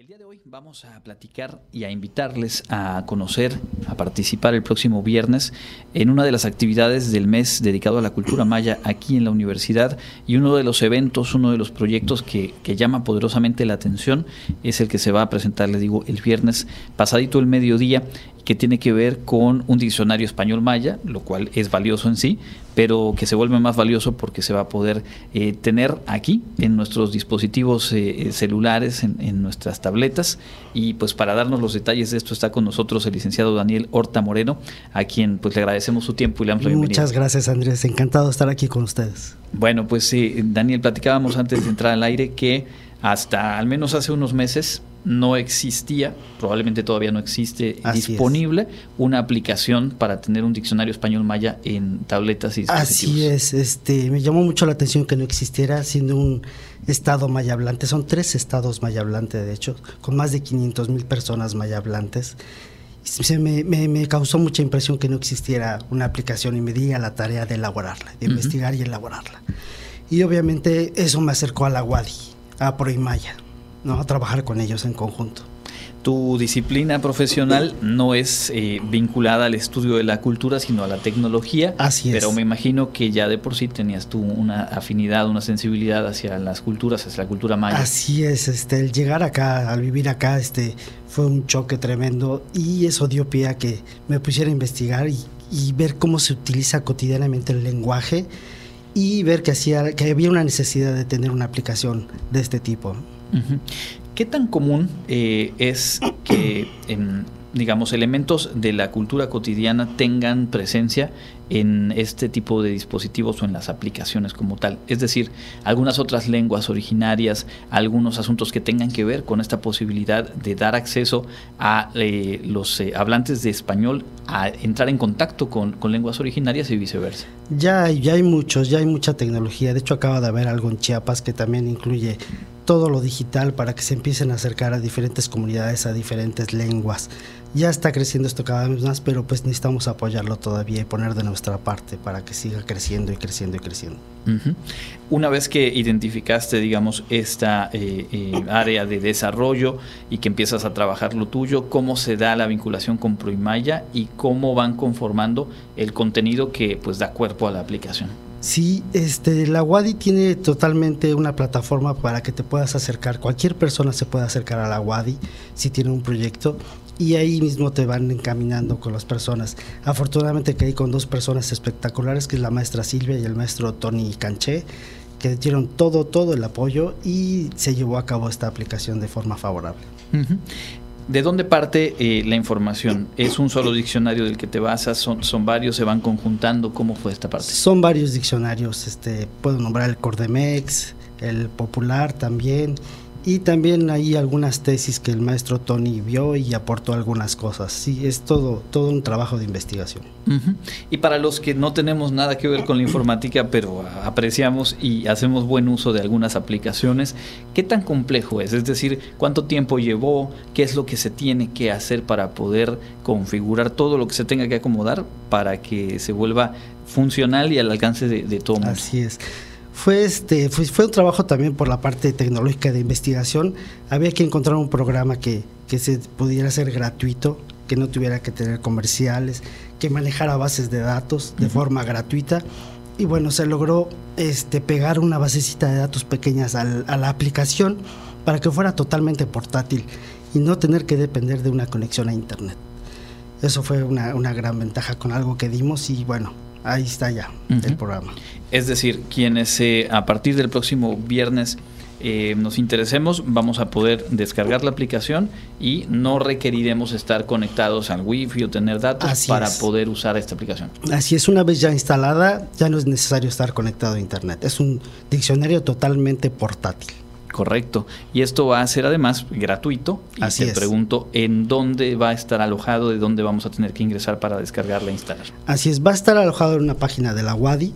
El día de hoy vamos a platicar y a invitarles a conocer, a participar el próximo viernes en una de las actividades del mes dedicado a la cultura maya aquí en la universidad. Y uno de los eventos, uno de los proyectos que, que llama poderosamente la atención es el que se va a presentar, les digo, el viernes pasadito el mediodía que tiene que ver con un diccionario español maya, lo cual es valioso en sí, pero que se vuelve más valioso porque se va a poder eh, tener aquí en nuestros dispositivos eh, eh, celulares, en, nuestras tabletas. Y pues para darnos los detalles de esto está con nosotros el licenciado Daniel Horta Moreno, a quien pues le agradecemos su tiempo y le damos la bienvenida. Muchas gracias Andrés, encantado de estar aquí con ustedes. Bueno, pues Daniel, platicábamos antes de entrar al aire que hasta al menos hace unos meses no existía, probablemente todavía no existe disponible una aplicación para tener un diccionario español maya en tabletas y dispositivos. Así es, este, me llamó mucho la atención que no existiera siendo un estado maya hablante, son tres estados maya hablantes de hecho, con más de 500 mil personas maya hablantes. Se me, me, causó mucha impresión que no existiera una aplicación y me di a la tarea de elaborarla, de investigar y elaborarla. Y obviamente eso me acercó a la WADI, a Proimaya. ¿No? a trabajar con ellos en conjunto. Tu disciplina profesional no es eh, vinculada al estudio de la cultura, sino a la tecnología. Así es. Pero me imagino que ya de por sí tenías tú una afinidad, una sensibilidad hacia las culturas, hacia la cultura maya. Así es, este, el llegar acá, al vivir acá, este, fue un choque tremendo y eso dio pie a que me pusiera a investigar y, ver cómo se utiliza cotidianamente el lenguaje y ver que, hacía, que había una necesidad de tener una aplicación de este tipo. ¿Qué tan común eh, es que, digamos, elementos de la cultura cotidiana tengan presencia en este tipo de dispositivos o en las aplicaciones como tal? Es decir, algunas otras lenguas originarias, algunos asuntos que tengan que ver con esta posibilidad de dar acceso a eh, los eh, hablantes de español a entrar en contacto con, con, lenguas originarias y viceversa. Ya, ya hay muchos, ya hay mucha tecnología. De hecho, acaba de haber algo en Chiapas que también incluye todo lo digital para que se empiecen a acercar a diferentes comunidades, a diferentes lenguas. Ya está creciendo esto cada vez más, pero pues necesitamos apoyarlo todavía y poner de nuestra parte para que siga creciendo y creciendo y creciendo. Una vez que identificaste, digamos, esta eh, eh, área de desarrollo y que empiezas a trabajar lo tuyo, ¿cómo se da la vinculación con Proimaya y cómo van conformando el contenido que pues da cuerpo a la aplicación? Sí, este, la WADI tiene totalmente una plataforma para que te puedas acercar. Cualquier persona se puede acercar a la WADI si tiene un proyecto y ahí mismo te van encaminando con las personas. Afortunadamente hay con dos personas espectaculares, que es la maestra Silvia y el maestro Tony Canché, que dieron todo, todo el apoyo y se llevó a cabo esta aplicación de forma favorable. ¿De dónde parte eh, la información? ¿Es un solo diccionario del que te basas? ¿Son, ¿Son varios? ¿Se van conjuntando? ¿Cómo fue esta parte? Son varios diccionarios. Este, puedo nombrar el Cordemex, el Popular también y también hay algunas tesis que el maestro Tony vio y aportó algunas cosas. Sí, es todo, todo un trabajo de investigación. Y para los que no tenemos nada que ver con la informática, pero apreciamos y hacemos buen uso de algunas aplicaciones, ¿qué tan complejo es? Es decir, ¿cuánto tiempo llevó? ¿Qué es lo que se tiene que hacer para poder configurar todo lo que se tenga que acomodar para que se vuelva funcional y al alcance de, de todo mundo? Así es fue este fue, fue, un trabajo también por la parte tecnológica de investigación. Había que encontrar un programa que, que se pudiera ser gratuito que no tuviera que tener comerciales que manejara bases de datos de forma gratuita. Y bueno se logró este pegar una basecita de datos pequeñas a la aplicación para que fuera totalmente portátil y no tener que depender de una conexión a internet. Eso fue una, una gran ventaja con algo que dimos y bueno ahí está ya el programa. Es decir, quienes eh, a partir del próximo viernes eh, nos interesemos, vamos a poder descargar la aplicación y no requeriremos estar conectados al wifi o tener datos para poder usar esta aplicación. Así es, una vez ya instalada, ya no es necesario estar conectado a internet. Es un diccionario totalmente portátil. Correcto. Y esto va a ser además gratuito. Y Así te pregunto, ¿en dónde va a estar alojado? ¿De dónde vamos a tener que ingresar para descargarla e instalar? Así es, va a estar alojado en una página de la WADI.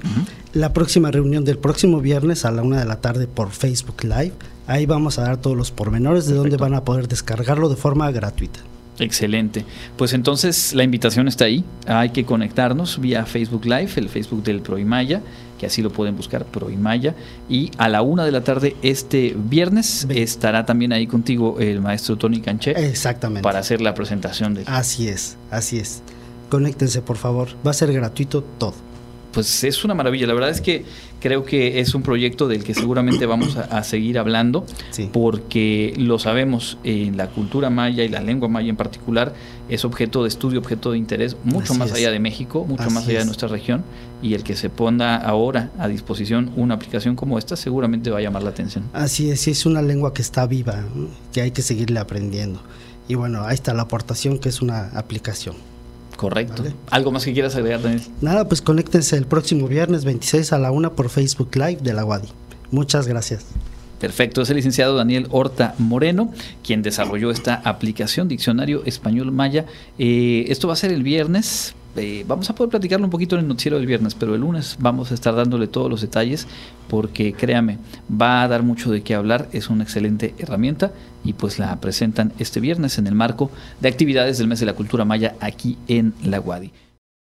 La próxima reunión del próximo viernes a la una de la tarde por Facebook Live. Ahí vamos a dar todos los pormenores de dónde van a poder descargarlo de forma gratuita. Excelente. Pues entonces la invitación está ahí. Hay que conectarnos vía Facebook Live, el Facebook del Proimaya, que así lo pueden buscar, Proimaya. Y a la una de la tarde este viernes estará también ahí contigo el maestro Tony Canché. Exactamente. Para hacer la presentación de Así es, así es. Conéctense, por favor. Va a ser gratuito todo pues es una maravilla. La verdad es que creo que es un proyecto del que seguramente vamos a, seguir hablando, porque lo sabemos, en la cultura maya y la lengua maya en particular es objeto de estudio, objeto de interés mucho más allá de México, mucho más allá de nuestra región, y el que se ponga ahora a disposición una aplicación como esta seguramente va a llamar la atención. Así es, es una lengua que está viva, que hay que seguirle aprendiendo. Y bueno, ahí está la aportación que es una aplicación. Correcto. ¿Algo más que quieras agregar, Daniel? Nada, pues conéctense el próximo viernes 26 a la 1 por Facebook Live de la UADI. Muchas gracias. Perfecto, es el licenciado Daniel Horta Moreno, quien desarrolló esta aplicación Diccionario Español Maya. Eh, esto va a ser el viernes eh, vamos a poder platicarlo un poquito en el noticiero del viernes, pero el lunes vamos a estar dándole todos los detalles porque créame, va a dar mucho de qué hablar, es una excelente herramienta y pues la presentan este viernes en el marco de actividades del mes de la cultura maya aquí en la Guadi.